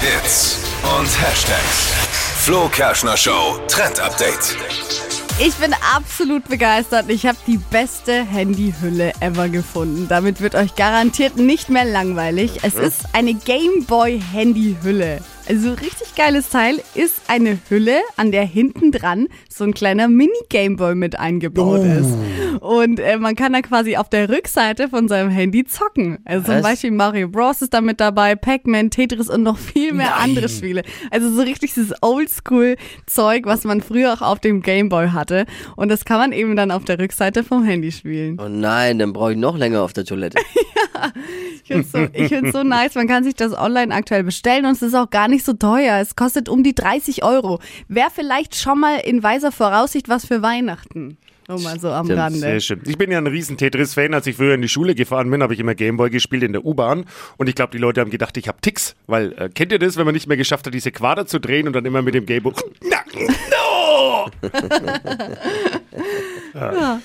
Hits und Hashtags. Flo Kerschner Show Trend Update. Ich bin absolut begeistert. Ich habe die beste Handyhülle ever gefunden. Damit wird euch garantiert nicht mehr langweilig. Es ist eine Gameboy Handyhülle. Also richtig geiles Teil ist eine Hülle, an der hinten dran so ein kleiner Mini-Gameboy mit eingebaut Oh. ist. Und äh, man kann da quasi auf der Rückseite von seinem Handy zocken. Also zum Was? Beispiel Mario Bros. ist da mit dabei, Pac-Man, Tetris und noch viel mehr andere Spiele. Also so richtig dieses Oldschool-Zeug, was man früher auch auf dem Gameboy hatte. Und das kann man eben dann auf der Rückseite vom Handy spielen. Oh nein, dann brauche ich noch länger auf der Toilette. Ich finde es so, ich find's so nice. Man kann sich das online aktuell bestellen und es ist auch gar nicht so teuer. Es kostet um die 30 Euro. Wäre vielleicht schon mal in weiser Voraussicht was für Weihnachten. Nur mal so am Stimmt, Rande. Sehr schön. Ich bin ja ein riesen Tetris-Fan. Als ich früher in die Schule gefahren bin, habe ich immer Gameboy gespielt in der U-Bahn. Und ich glaube, die Leute haben gedacht, ich habe Ticks. Weil, äh, kennt ihr das, wenn man nicht mehr geschafft hat, diese Quader zu drehen und dann immer mit dem Gameboy... No!